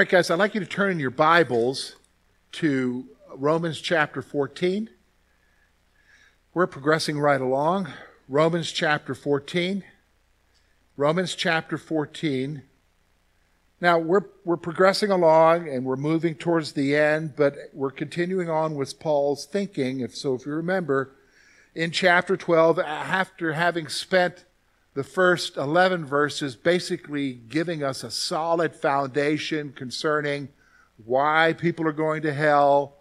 All right, guys, I'd like you to turn in your Bibles to Romans chapter 14. We're progressing right along. Romans chapter 14. Romans chapter 14. Now, we're, we're progressing along and we're moving towards the end, but we're continuing on with Paul's thinking. If so, if you remember, in chapter 12, after having spent the first 11 verses basically giving us a solid foundation concerning why people are going to hell,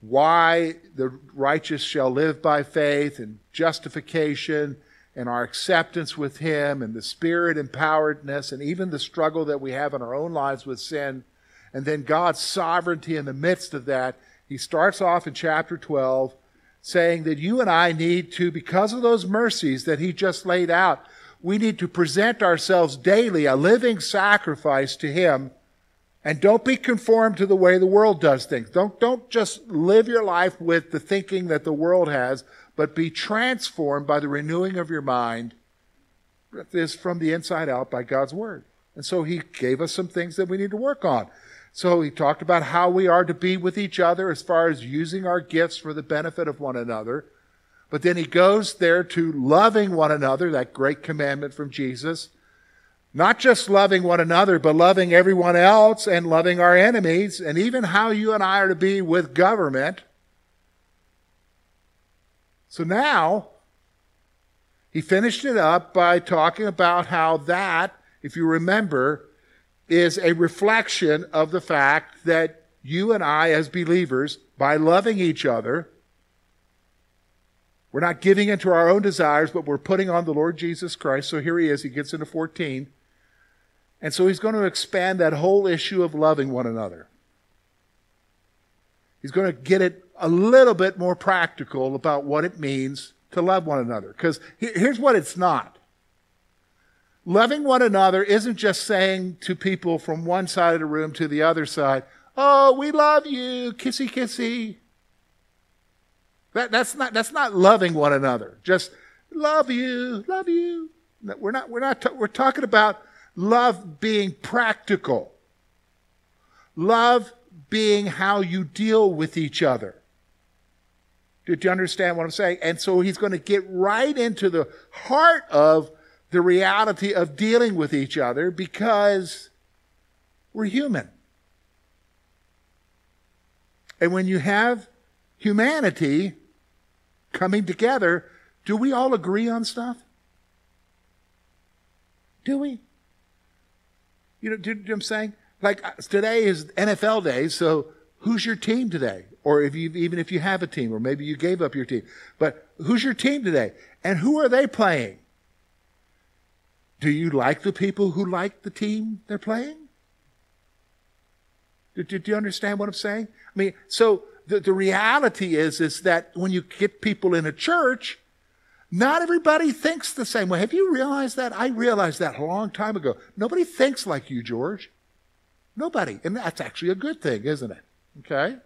why the righteous shall live by faith, and justification, and our acceptance with Him, and the spirit empoweredness, and even the struggle that we have in our own lives with sin, and then God's sovereignty in the midst of that. He starts off in chapter 12 saying that you and I need to, because of those mercies that he just laid out, we need to present ourselves daily a living sacrifice to him. And don't be conformed to the way the world does things. Don't, don't just live your life with the thinking that the world has, but be transformed by the renewing of your mind. This from the inside out by God's word. And so he gave us some things that we need to work on. So he talked about how we are to be with each other as far as using our gifts for the benefit of one another. But then he goes there to loving one another, that great commandment from Jesus. Not just loving one another, but loving everyone else and loving our enemies, and even how you and I are to be with government. So now, he finished it up by talking about how that, if you remember, is a reflection of the fact that you and I, as believers, by loving each other, we're not giving into our own desires, but we're putting on the Lord Jesus Christ. So here he is. He gets into 14. And so he's going to expand that whole issue of loving one another. He's going to get it a little bit more practical about what it means to love one another. Because here's what it's not Loving one another isn't just saying to people from one side of the room to the other side, Oh, we love you, kissy kissy. That, that's, not, that's not loving one another. Just love you, love you. We're not, we're not, we're talking about love being practical. Love being how you deal with each other. Did you understand what I'm saying? And so he's going to get right into the heart of the reality of dealing with each other because we're human. And when you have humanity coming together, do we all agree on stuff? Do we? You know, do, you know what I'm saying? Like uh, today is NFL day, so who's your team today? Or if you even if you have a team, or maybe you gave up your team, but who's your team today? And who are they playing? Do you like the people who like the team they're playing? Do, do, do you understand what I'm saying? I mean, so the, the reality is, is that when you get people in a church, not everybody thinks the same way. Have you realized that? I realized that a long time ago. Nobody thinks like you, George. Nobody. And that's actually a good thing, isn't it? Okay?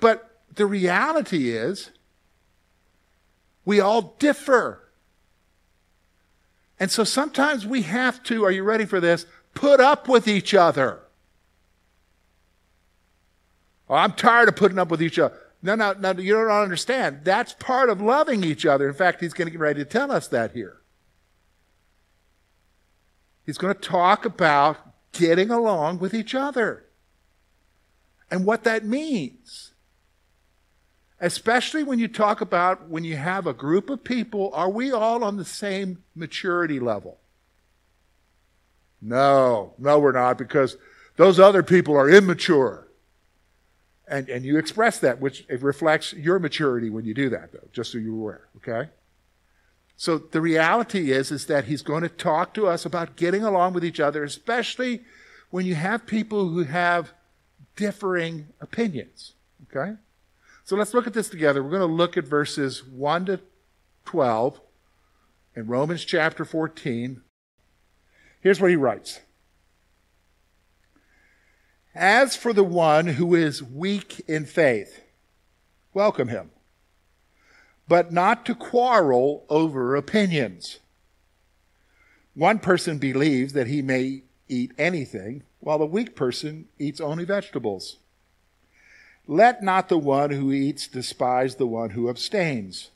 But the reality is, we all differ. And so sometimes we have to, are you ready for this? Put up with each other. Oh, I'm tired of putting up with each other. No, no, no, you don't understand. That's part of loving each other. In fact, he's going to get ready to tell us that here. He's going to talk about getting along with each other and what that means. Especially when you talk about when you have a group of people, are we all on the same maturity level? No, no, we're not, because those other people are immature. And, and you express that, which it reflects your maturity when you do that, though, just so you're aware, okay? So the reality is, is that he's going to talk to us about getting along with each other, especially when you have people who have differing opinions, okay? So let's look at this together. We're going to look at verses 1 to 12 in Romans chapter 14. Here's what he writes As for the one who is weak in faith, welcome him, but not to quarrel over opinions. One person believes that he may eat anything, while the weak person eats only vegetables. Let not the one who eats despise the one who abstains.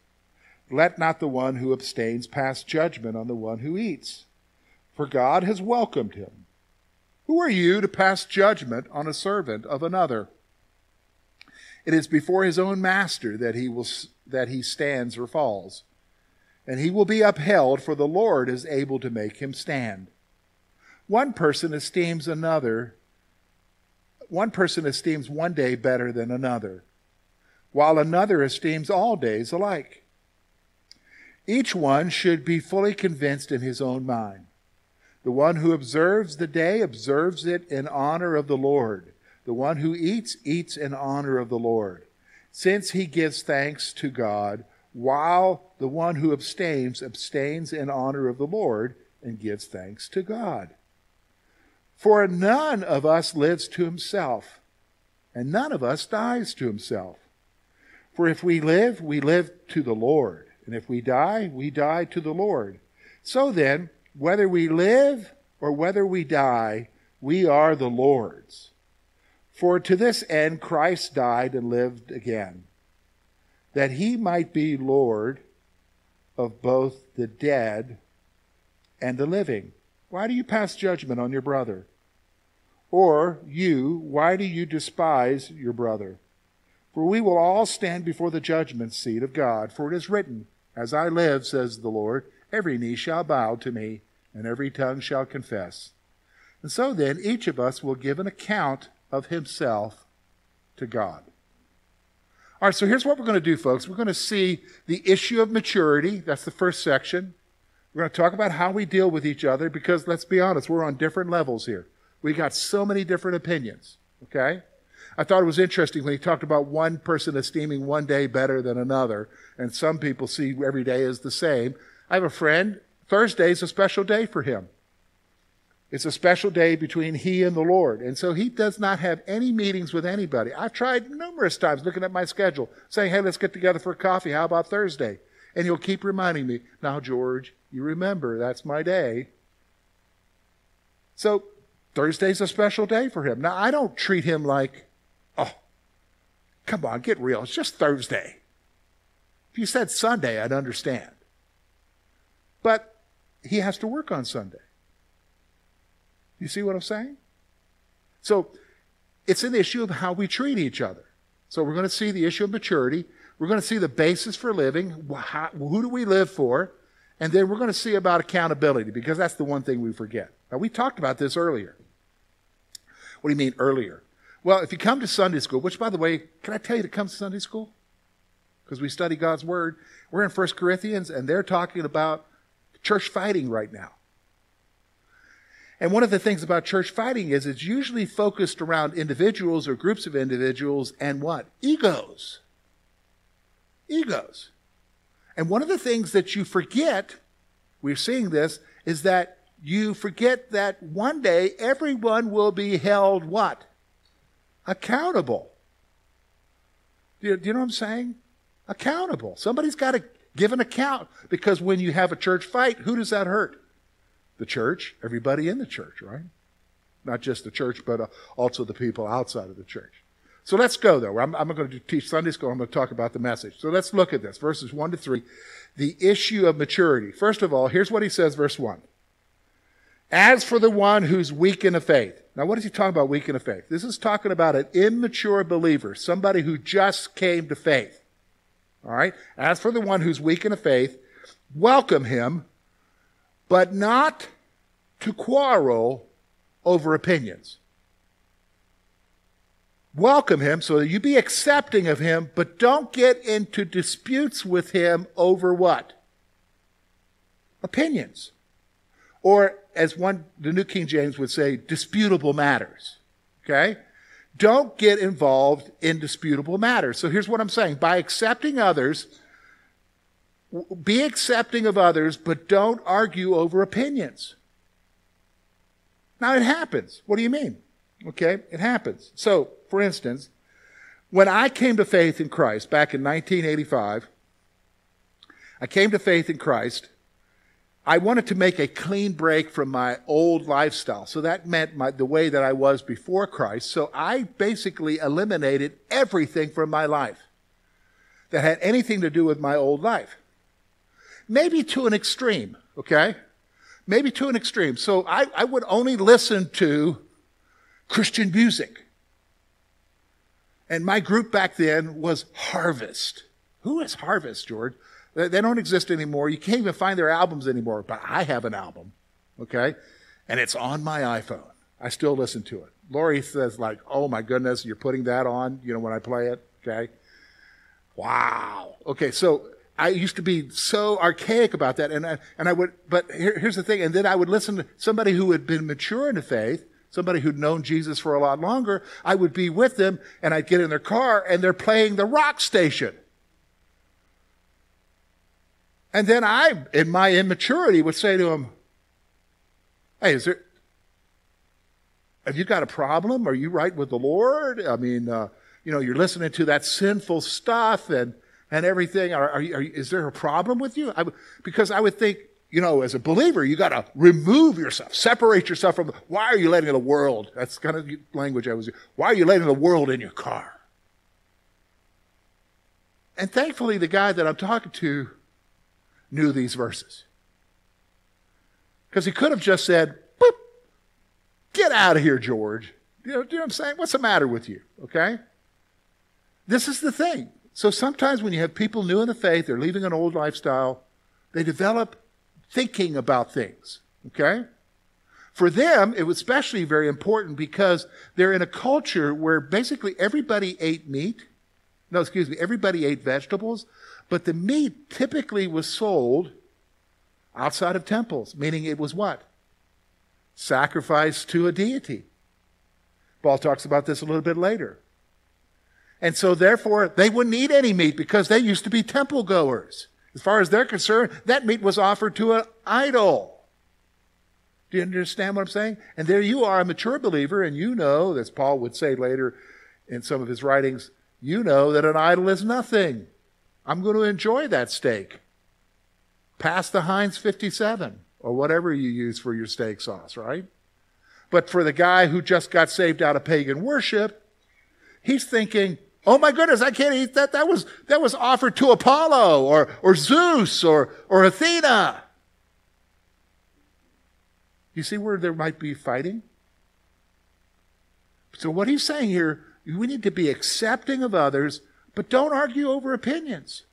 Let not the one who abstains pass judgment on the one who eats, for God has welcomed him. Who are you to pass judgment on a servant of another? It is before his own master that he will that he stands or falls, and he will be upheld, for the Lord is able to make him stand. One person esteems another one person esteems one day better than another, while another esteems all days alike. Each one should be fully convinced in his own mind. The one who observes the day observes it in honor of the Lord. The one who eats, eats in honor of the Lord, since he gives thanks to God, while the one who abstains abstains in honor of the Lord and gives thanks to God. For none of us lives to himself, and none of us dies to himself. For if we live, we live to the Lord, and if we die, we die to the Lord. So then, whether we live or whether we die, we are the Lord's. For to this end Christ died and lived again, that he might be Lord of both the dead and the living. Why do you pass judgment on your brother? Or you, why do you despise your brother? For we will all stand before the judgment seat of God. For it is written, As I live, says the Lord, every knee shall bow to me, and every tongue shall confess. And so then, each of us will give an account of himself to God. All right, so here's what we're going to do, folks. We're going to see the issue of maturity. That's the first section. We're going to talk about how we deal with each other because, let's be honest, we're on different levels here. We got so many different opinions, okay? I thought it was interesting when he talked about one person esteeming one day better than another, and some people see every day as the same. I have a friend, Thursday is a special day for him. It's a special day between he and the Lord. And so he does not have any meetings with anybody. I've tried numerous times looking at my schedule, saying, hey, let's get together for coffee. How about Thursday? And he'll keep reminding me, now, George, you remember that's my day. So Thursday's a special day for him. Now, I don't treat him like, oh, come on, get real. It's just Thursday. If you said Sunday, I'd understand. But he has to work on Sunday. You see what I'm saying? So it's an issue of how we treat each other. So we're going to see the issue of maturity. We're going to see the basis for living. How, who do we live for? And then we're going to see about accountability because that's the one thing we forget. Now, we talked about this earlier. What do you mean earlier? Well, if you come to Sunday school, which, by the way, can I tell you to come to Sunday school? Because we study God's Word. We're in 1 Corinthians, and they're talking about church fighting right now. And one of the things about church fighting is it's usually focused around individuals or groups of individuals and what? Egos. Egos. And one of the things that you forget, we're seeing this, is that you forget that one day everyone will be held what? Accountable. Do you, do you know what I'm saying? Accountable. Somebody's got to give an account because when you have a church fight, who does that hurt? The church, everybody in the church, right? Not just the church, but uh, also the people outside of the church. So let's go, though. I'm, I'm going to teach Sunday school. I'm going to talk about the message. So let's look at this. Verses 1 to 3. The issue of maturity. First of all, here's what he says, verse 1. As for the one who's weak in the faith. Now, what is he talking about, weak in the faith? This is talking about an immature believer, somebody who just came to faith. All right? As for the one who's weak in the faith, welcome him, but not to quarrel over opinions welcome him so that you be accepting of him, but don't get into disputes with him over what? Opinions. Or, as one, the New King James would say, disputable matters. Okay? Don't get involved in disputable matters. So here's what I'm saying. By accepting others, be accepting of others, but don't argue over opinions. Now it happens. What do you mean? Okay, it happens. So, for instance, when I came to faith in Christ back in 1985, I came to faith in Christ, I wanted to make a clean break from my old lifestyle. So that meant my, the way that I was before Christ. So I basically eliminated everything from my life that had anything to do with my old life. Maybe to an extreme, okay? Maybe to an extreme. So I, I would only listen to Christian music. And my group back then was Harvest. Who is Harvest, George? They don't exist anymore. You can't even find their albums anymore. But I have an album, okay? And it's on my iPhone. I still listen to it. Lori says, like, oh my goodness, you're putting that on, you know, when I play it, okay? Wow. Okay, so I used to be so archaic about that. And I, and I would, but here, here's the thing. And then I would listen to somebody who had been mature in the faith, somebody who'd known Jesus for a lot longer. I would be with them and I'd get in their car and they're playing the rock station. And then I, in my immaturity, would say to him, Hey, is there, have you got a problem? Are you right with the Lord? I mean, uh, you know, you're listening to that sinful stuff and, and everything. Are, are, you, are is there a problem with you? I, because I would think, you know, as a believer, you got to remove yourself, separate yourself from. Why are you letting the world? That's kind of the language I was. Using. Why are you letting the world in your car? And thankfully, the guy that I'm talking to knew these verses. Because he could have just said, Boop, get out of here, George. You know, you know what I'm saying? What's the matter with you? Okay? This is the thing. So sometimes when you have people new in the faith, they're leaving an old lifestyle, they develop thinking about things. Okay? For them, it was especially very important because they're in a culture where basically everybody ate meat. No, excuse me, everybody ate vegetables, but the meat typically was sold outside of temples, meaning it was what? Sacrifice to a deity. Paul talks about this a little bit later. And so, therefore, they wouldn't eat any meat because they used to be temple goers. As far as they're concerned, that meat was offered to an idol. Do you understand what I'm saying? And there you are, a mature believer, and you know, as Paul would say later in some of his writings, you know that an idol is nothing. I'm going to enjoy that steak. Pass the Heinz 57 or whatever you use for your steak sauce, right? But for the guy who just got saved out of pagan worship, he's thinking, oh my goodness, I can't eat that. That was, that was offered to Apollo or, or Zeus or, or Athena. You see where there might be fighting? So what he's saying here, we need to be accepting of others but don't argue over opinions.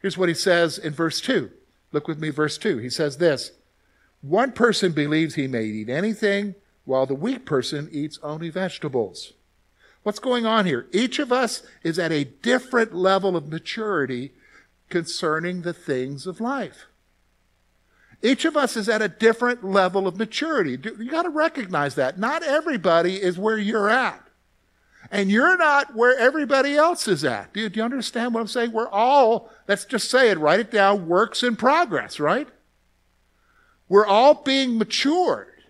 Here's what he says in verse 2. Look with me, verse 2. He says this One person believes he may eat anything, while the weak person eats only vegetables. What's going on here? Each of us is at a different level of maturity concerning the things of life. Each of us is at a different level of maturity. You got to recognize that. Not everybody is where you're at. And you're not where everybody else is at. Do you, do you understand what I'm saying? We're all, let's just say it, write it down, works in progress, right? We're all being matured.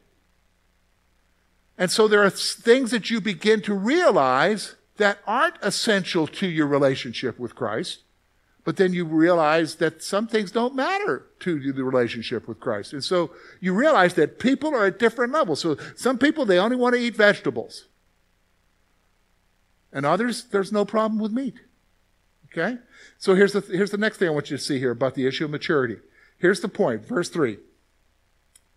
And so there are things that you begin to realize that aren't essential to your relationship with Christ. But then you realize that some things don't matter to the relationship with Christ. And so you realize that people are at different levels. So some people, they only want to eat vegetables. And others, there's no problem with meat. Okay? So here's the, here's the next thing I want you to see here about the issue of maturity. Here's the point, verse 3.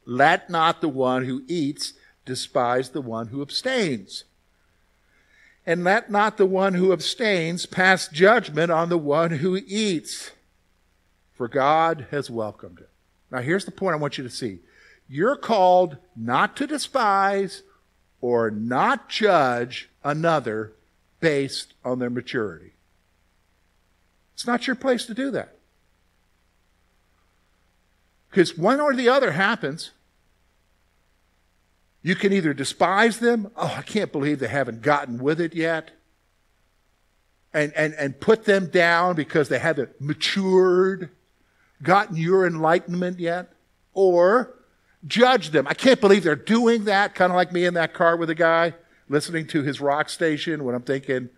Let not the one who eats despise the one who abstains. And let not the one who abstains pass judgment on the one who eats, for God has welcomed it. Now, here's the point I want you to see. You're called not to despise or not judge another based on their maturity. It's not your place to do that. Because one or the other happens. You can either despise them, oh, I can't believe they haven't gotten with it yet, and, and, and put them down because they haven't matured, gotten your enlightenment yet, or judge them. I can't believe they're doing that, kind of like me in that car with a guy listening to his rock station when I'm thinking,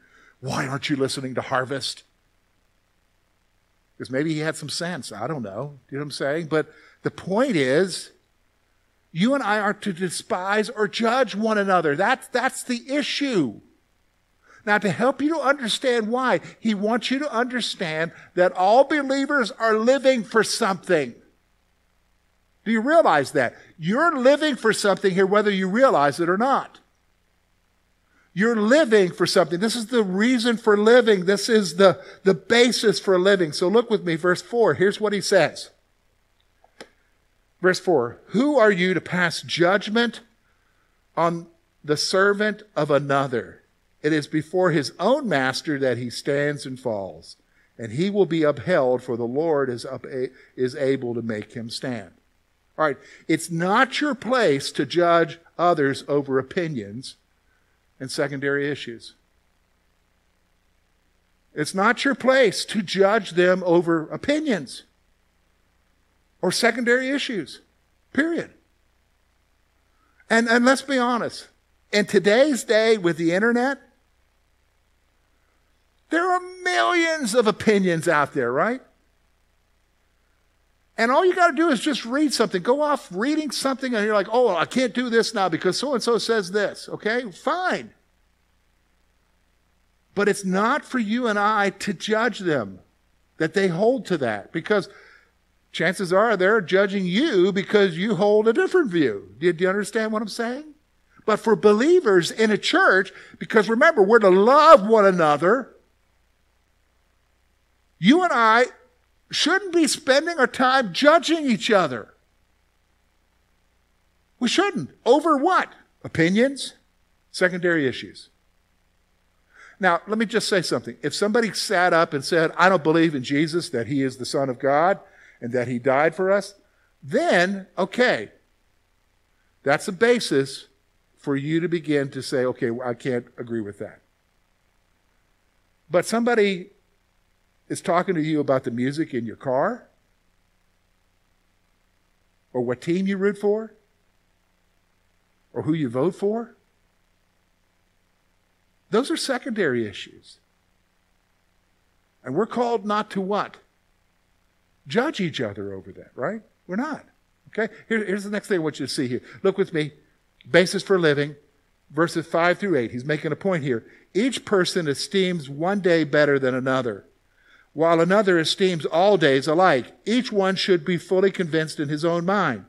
why aren't you listening to Harvest? Because maybe he had some sense. I don't know. Do you know what I'm saying? But The point is, you and I aren't to despise or judge one another. That's, that's the issue. Now, to help you to understand why, he wants you to understand that all believers are living for something. Do you realize that? You're living for something here, whether you realize it or not. You're living for something. This is the reason for living. This is the, the basis for living. So look with me, verse 4. Here's what he says. Verse 4 Who are you to pass judgment on the servant of another? It is before his own master that he stands and falls, and he will be upheld, for the Lord is, up, is able to make him stand. All right, it's not your place to judge others over opinions and secondary issues. It's not your place to judge them over opinions or secondary issues. Period. And, and let's be honest. In today's day with the internet, there are millions of opinions out there, right? And all you got to do is just read something. Go off reading something, and you're like, oh, I can't do this now because so and so says this. Okay, fine. But it's not for you and I to judge them, that they hold to that. Because chances are they're judging you because you hold a different view. Do you understand what I'm saying? But for believers in a church, because remember, we're to love one another, you and I shouldn't be spending our time judging each other. We shouldn't. Over what? Opinions? Secondary issues. Now, let me just say something. If somebody sat up and said, I don't believe in Jesus, that he is the Son of God, and that he died for us, then, okay, that's a basis for you to begin to say, okay, I can't agree with that. But somebody is talking to you about the music in your car, or what team you root for, or who you vote for, those are secondary issues. And we're called not to what? judge each other over that, right? We're not. Okay? Here, here's the next thing I want you to see here. Look with me. Basis for living, verses 5 through 8. He's making a point here. Each person esteems one day better than another, while another esteems all days alike. Each one should be fully convinced in his own mind.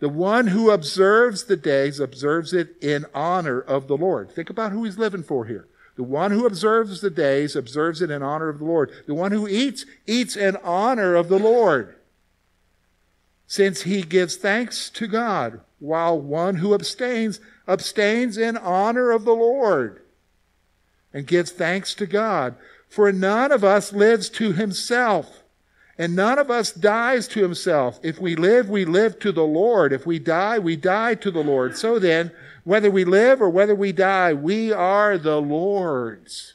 The one who observes the days observes it in honor of the Lord. Think about who he's living for here. The one who observes the days observes it in honor of the Lord. The one who eats, eats in honor of the Lord. Since he gives thanks to God, while one who abstains, abstains in honor of the Lord and gives thanks to God. For none of us lives to himself, and none of us dies to himself. If we live, we live to the Lord. If we die, we die to the Lord. So then, whether we live or whether we die, we are the Lord's.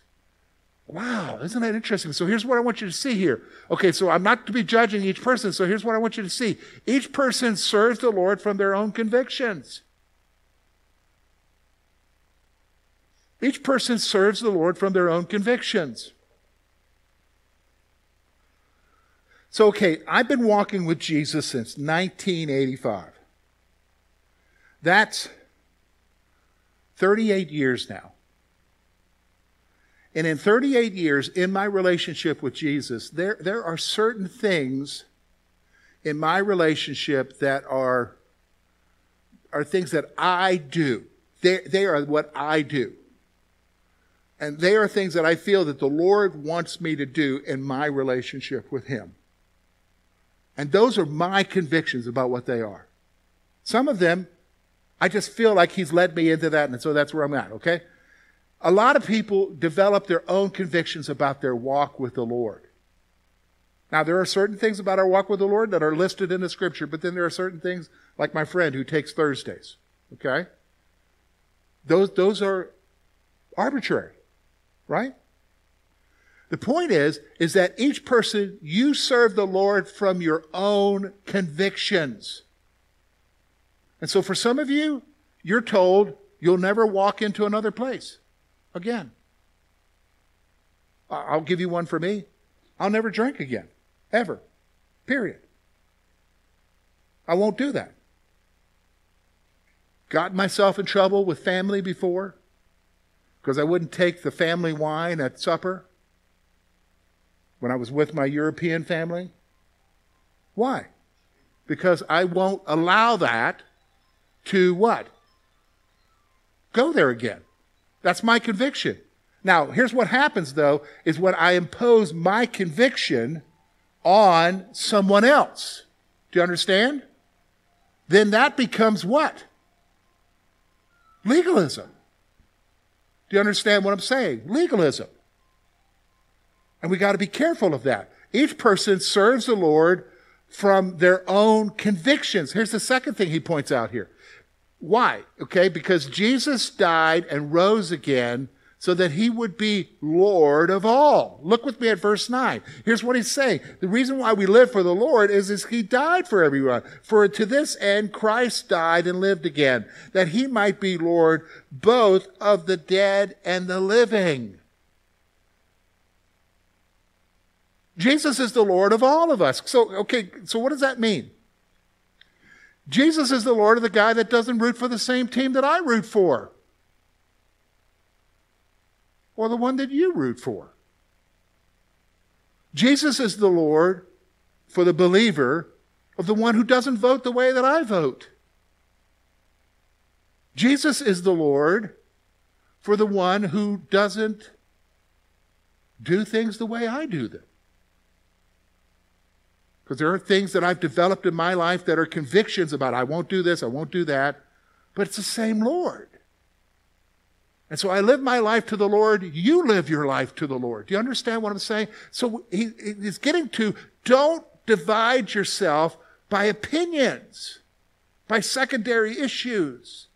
Wow, isn't that interesting? So here's what I want you to see here. Okay, so I'm not to be judging each person, so here's what I want you to see. Each person serves the Lord from their own convictions. Each person serves the Lord from their own convictions. So, okay, I've been walking with Jesus since 1985. That's 38 years now. And in 38 years, in my relationship with Jesus, there, there are certain things in my relationship that are, are things that I do. They, they are what I do. And they are things that I feel that the Lord wants me to do in my relationship with Him. And those are my convictions about what they are. Some of them I just feel like he's led me into that, and so that's where I'm at, okay? A lot of people develop their own convictions about their walk with the Lord. Now, there are certain things about our walk with the Lord that are listed in the scripture, but then there are certain things, like my friend who takes Thursdays, okay? Those, those are arbitrary, right? The point is, is that each person, you serve the Lord from your own convictions. And so for some of you, you're told you'll never walk into another place again. I'll give you one for me. I'll never drink again, ever. Period. I won't do that. Got myself in trouble with family before because I wouldn't take the family wine at supper when I was with my European family. Why? Because I won't allow that to what? Go there again. That's my conviction. Now, here's what happens though, is when I impose my conviction on someone else. Do you understand? Then that becomes what? Legalism. Do you understand what I'm saying? Legalism. And we got to be careful of that. Each person serves the Lord from their own convictions. Here's the second thing he points out here. Why? Okay, because Jesus died and rose again so that he would be Lord of all. Look with me at verse 9. Here's what he's saying. The reason why we live for the Lord is, is he died for everyone. For to this end Christ died and lived again, that he might be Lord both of the dead and the living. Jesus is the Lord of all of us. So, okay, so what does that mean? Jesus is the Lord of the guy that doesn't root for the same team that I root for or the one that you root for. Jesus is the Lord for the believer of the one who doesn't vote the way that I vote. Jesus is the Lord for the one who doesn't do things the way I do them. Because there are things that I've developed in my life that are convictions about I won't do this, I won't do that, but it's the same Lord. And so I live my life to the Lord. You live your life to the Lord. Do you understand what I'm saying? So he, he's getting to don't divide yourself by opinions, by secondary issues.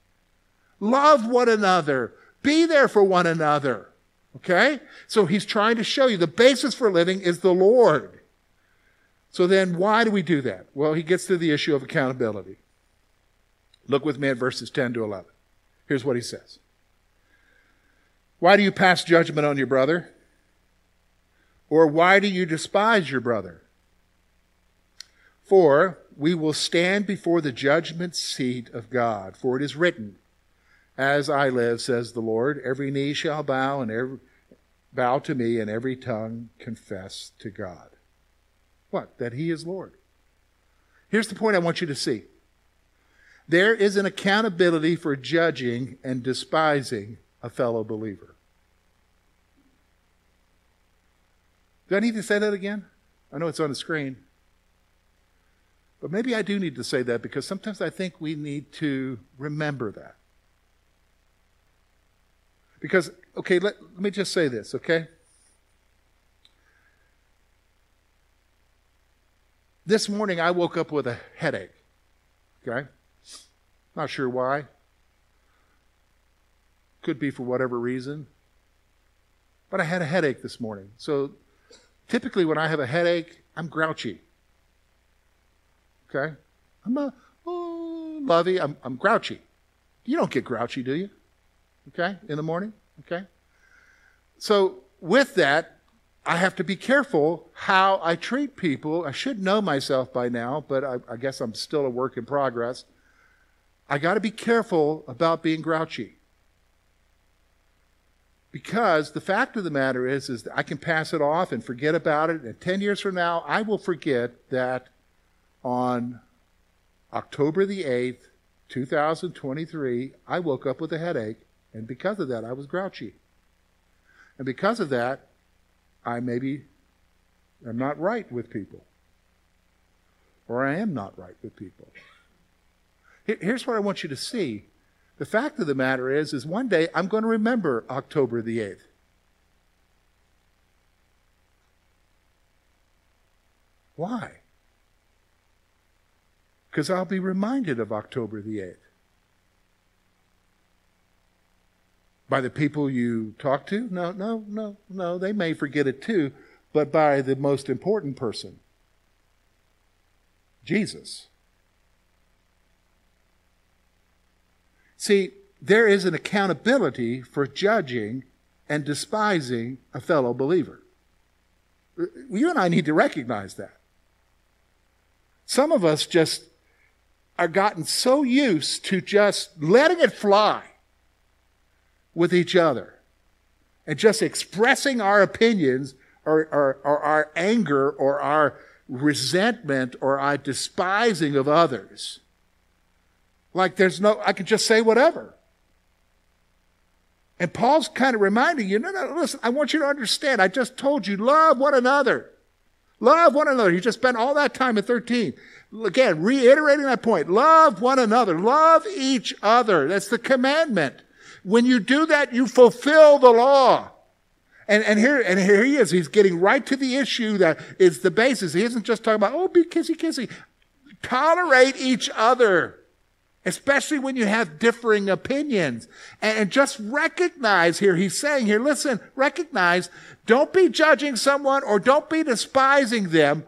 Love one another. Be there for one another. Okay? So he's trying to show you the basis for living is the Lord. So then why do we do that? Well, he gets to the issue of accountability. Look with me at verses 10 to 11. Here's what he says. Why do you pass judgment on your brother? Or why do you despise your brother? For we will stand before the judgment seat of God. For it is written, As I live, says the Lord, every knee shall bow and every bow to me, and every tongue confess to God. What? That He is Lord. Here's the point I want you to see. There is an accountability for judging and despising a fellow believer. Do I need to say that again? I know it's on the screen. But maybe I do need to say that because sometimes I think we need to remember that. Because, okay, let, let me just say this, okay? This morning I woke up with a headache, okay? Not sure why. Could be for whatever reason. But I had a headache this morning. So typically, when I have a headache, I'm grouchy. Okay? I'm a oh, lovey, I'm, I'm grouchy. You don't get grouchy, do you? Okay? In the morning? Okay? So, with that, I have to be careful how I treat people. I should know myself by now, but I, I guess I'm still a work in progress. I got to be careful about being grouchy. Because the fact of the matter is, is I can pass it off and forget about it. And 10 years from now, I will forget that on October the 8th, 2023, I woke up with a headache. And because of that, I was grouchy. And because of that, I maybe am not right with people. Or I am not right with people. Here's what I want you to see the fact of the matter is, is one day I'm going to remember October the 8th. Why? Because I'll be reminded of October the 8th. By the people you talk to? No, no, no, no. They may forget it too, but by the most important person Jesus. See, there is an accountability for judging and despising a fellow believer. You and I need to recognize that. Some of us just are gotten so used to just letting it fly with each other and just expressing our opinions or, or, or our anger or our resentment or our despising of others. Like there's no, I can just say whatever. And Paul's kind of reminding you, no, no, listen, I want you to understand. I just told you, love one another. Love one another. He just spent all that time in 13. Again, reiterating that point. Love one another. Love each other. That's the commandment. When you do that, you fulfill the law. And, and here, and here he is. He's getting right to the issue that is the basis. He isn't just talking about, oh, be kissy kissy. Tolerate each other especially when you have differing opinions. And just recognize here, he's saying here, listen, recognize, don't be judging someone or don't be despising them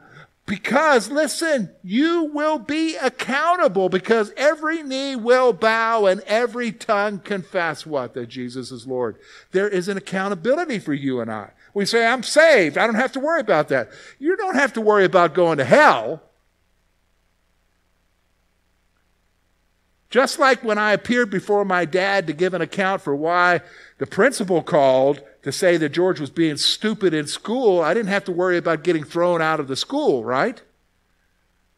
because, listen, you will be accountable because every knee will bow and every tongue confess what? That Jesus is Lord. There is an accountability for you and I. We say, I'm saved. I don't have to worry about that. You don't have to worry about going to hell. Just like when I appeared before my dad to give an account for why the principal called to say that George was being stupid in school, I didn't have to worry about getting thrown out of the school, right?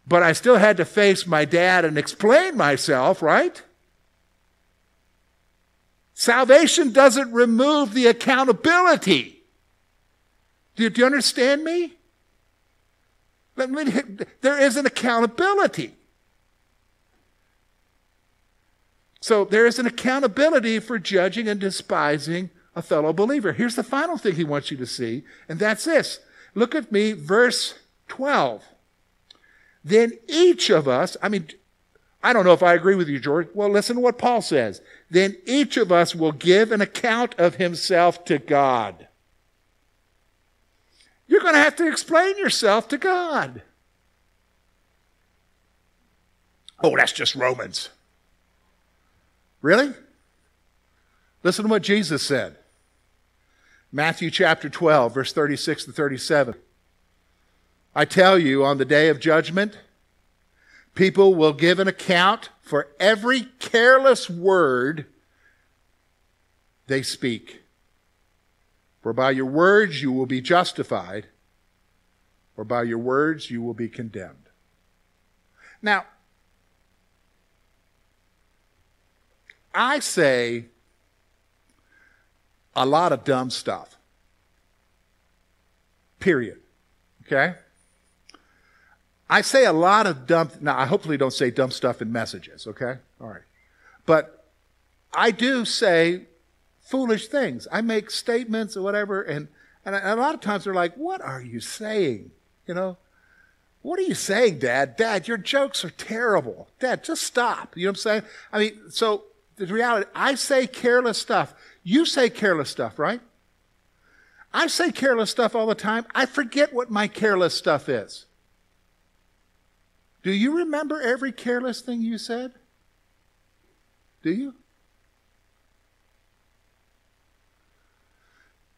But I still had to face my dad and explain myself, right? Salvation doesn't remove the accountability. Do you, do you understand me? There is an accountability. So there is an accountability for judging and despising a fellow believer. Here's the final thing he wants you to see, and that's this. Look at me, verse 12. Then each of us, I mean, I don't know if I agree with you, George. Well, listen to what Paul says. Then each of us will give an account of himself to God. You're going to have to explain yourself to God. Oh, that's just Romans. Really? Listen to what Jesus said. Matthew chapter 12, verse 36 to 37. I tell you, on the day of judgment, people will give an account for every careless word they speak. For by your words you will be justified, or by your words you will be condemned. Now, I say a lot of dumb stuff. Period. Okay? I say a lot of dumb, now I hopefully don't say dumb stuff in messages, okay? All right. But I do say foolish things. I make statements or whatever, and, and a lot of times they're like, what are you saying? You know? What are you saying, Dad? Dad, your jokes are terrible. Dad, just stop. You know what I'm saying? I mean, so the reality, I say careless stuff. You say careless stuff, right? I say careless stuff all the time. I forget what my careless stuff is. Do you remember every careless thing you said? Do you?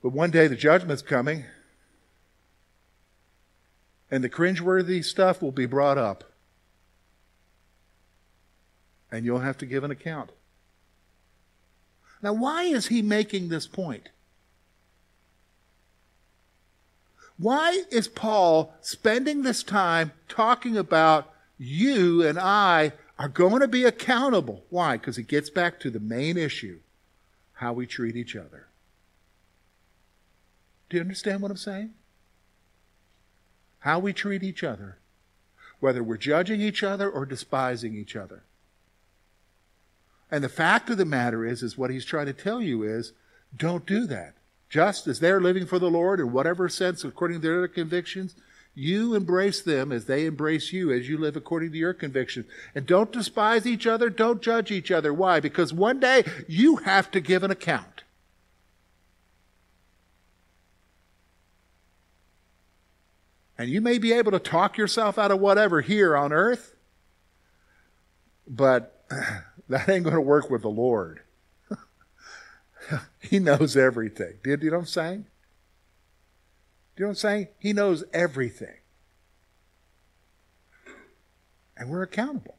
But one day the judgment's coming, and the cringeworthy stuff will be brought up. And you'll have to give an account. Now, why is he making this point? Why is Paul spending this time talking about you and I are going to be accountable? Why? Because it gets back to the main issue how we treat each other. Do you understand what I'm saying? How we treat each other, whether we're judging each other or despising each other. And the fact of the matter is, is what he's trying to tell you is, don't do that. Just as they're living for the Lord in whatever sense, according to their convictions, you embrace them as they embrace you as you live according to your convictions. And don't despise each other. Don't judge each other. Why? Because one day you have to give an account. And you may be able to talk yourself out of whatever here on earth, but that ain't going to work with the Lord. he knows everything. Do you know what I'm saying? Do you know what I'm saying? He knows everything. And we're accountable.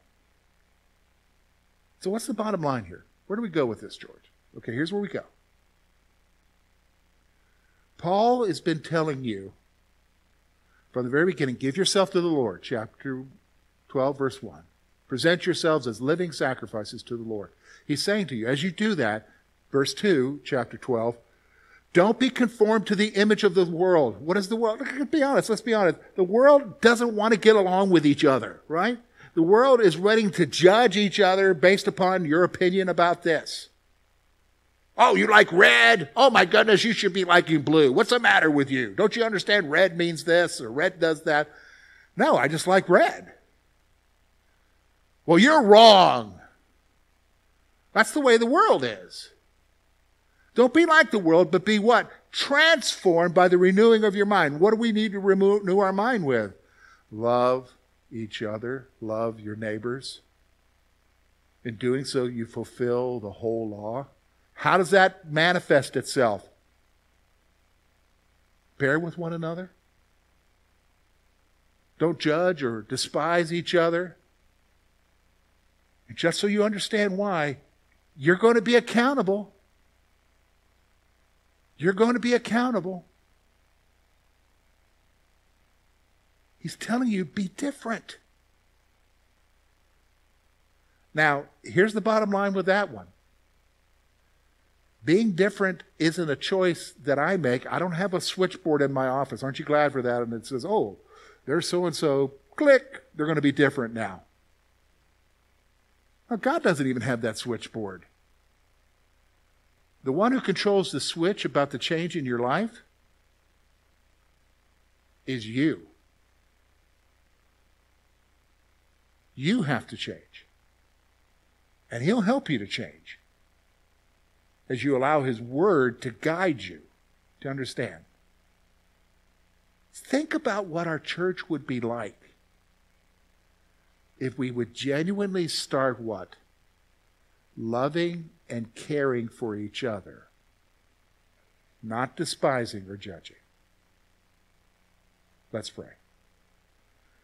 So, what's the bottom line here? Where do we go with this, George? Okay, here's where we go. Paul has been telling you from the very beginning give yourself to the Lord, chapter 12, verse 1. Present yourselves as living sacrifices to the Lord. He's saying to you, as you do that, verse 2, chapter 12, don't be conformed to the image of the world. What is the world? Be honest. Let's be honest. The world doesn't want to get along with each other, right? The world is ready to judge each other based upon your opinion about this. Oh, you like red? Oh my goodness, you should be liking blue. What's the matter with you? Don't you understand red means this or red does that? No, I just like red. Well, you're wrong. That's the way the world is. Don't be like the world, but be what? Transformed by the renewing of your mind. What do we need to renew our mind with? Love each other, love your neighbors. In doing so, you fulfill the whole law. How does that manifest itself? Bear with one another. Don't judge or despise each other. And just so you understand why, you're going to be accountable. You're going to be accountable. He's telling you be different. Now, here's the bottom line with that one. Being different isn't a choice that I make. I don't have a switchboard in my office. Aren't you glad for that? And it says, oh, there's so and so. Click. They're going to be different now. Now, God doesn't even have that switchboard. The one who controls the switch about the change in your life is you. You have to change. And He'll help you to change as you allow His Word to guide you to understand. Think about what our church would be like if we would genuinely start what? Loving and caring for each other, not despising or judging. Let's pray.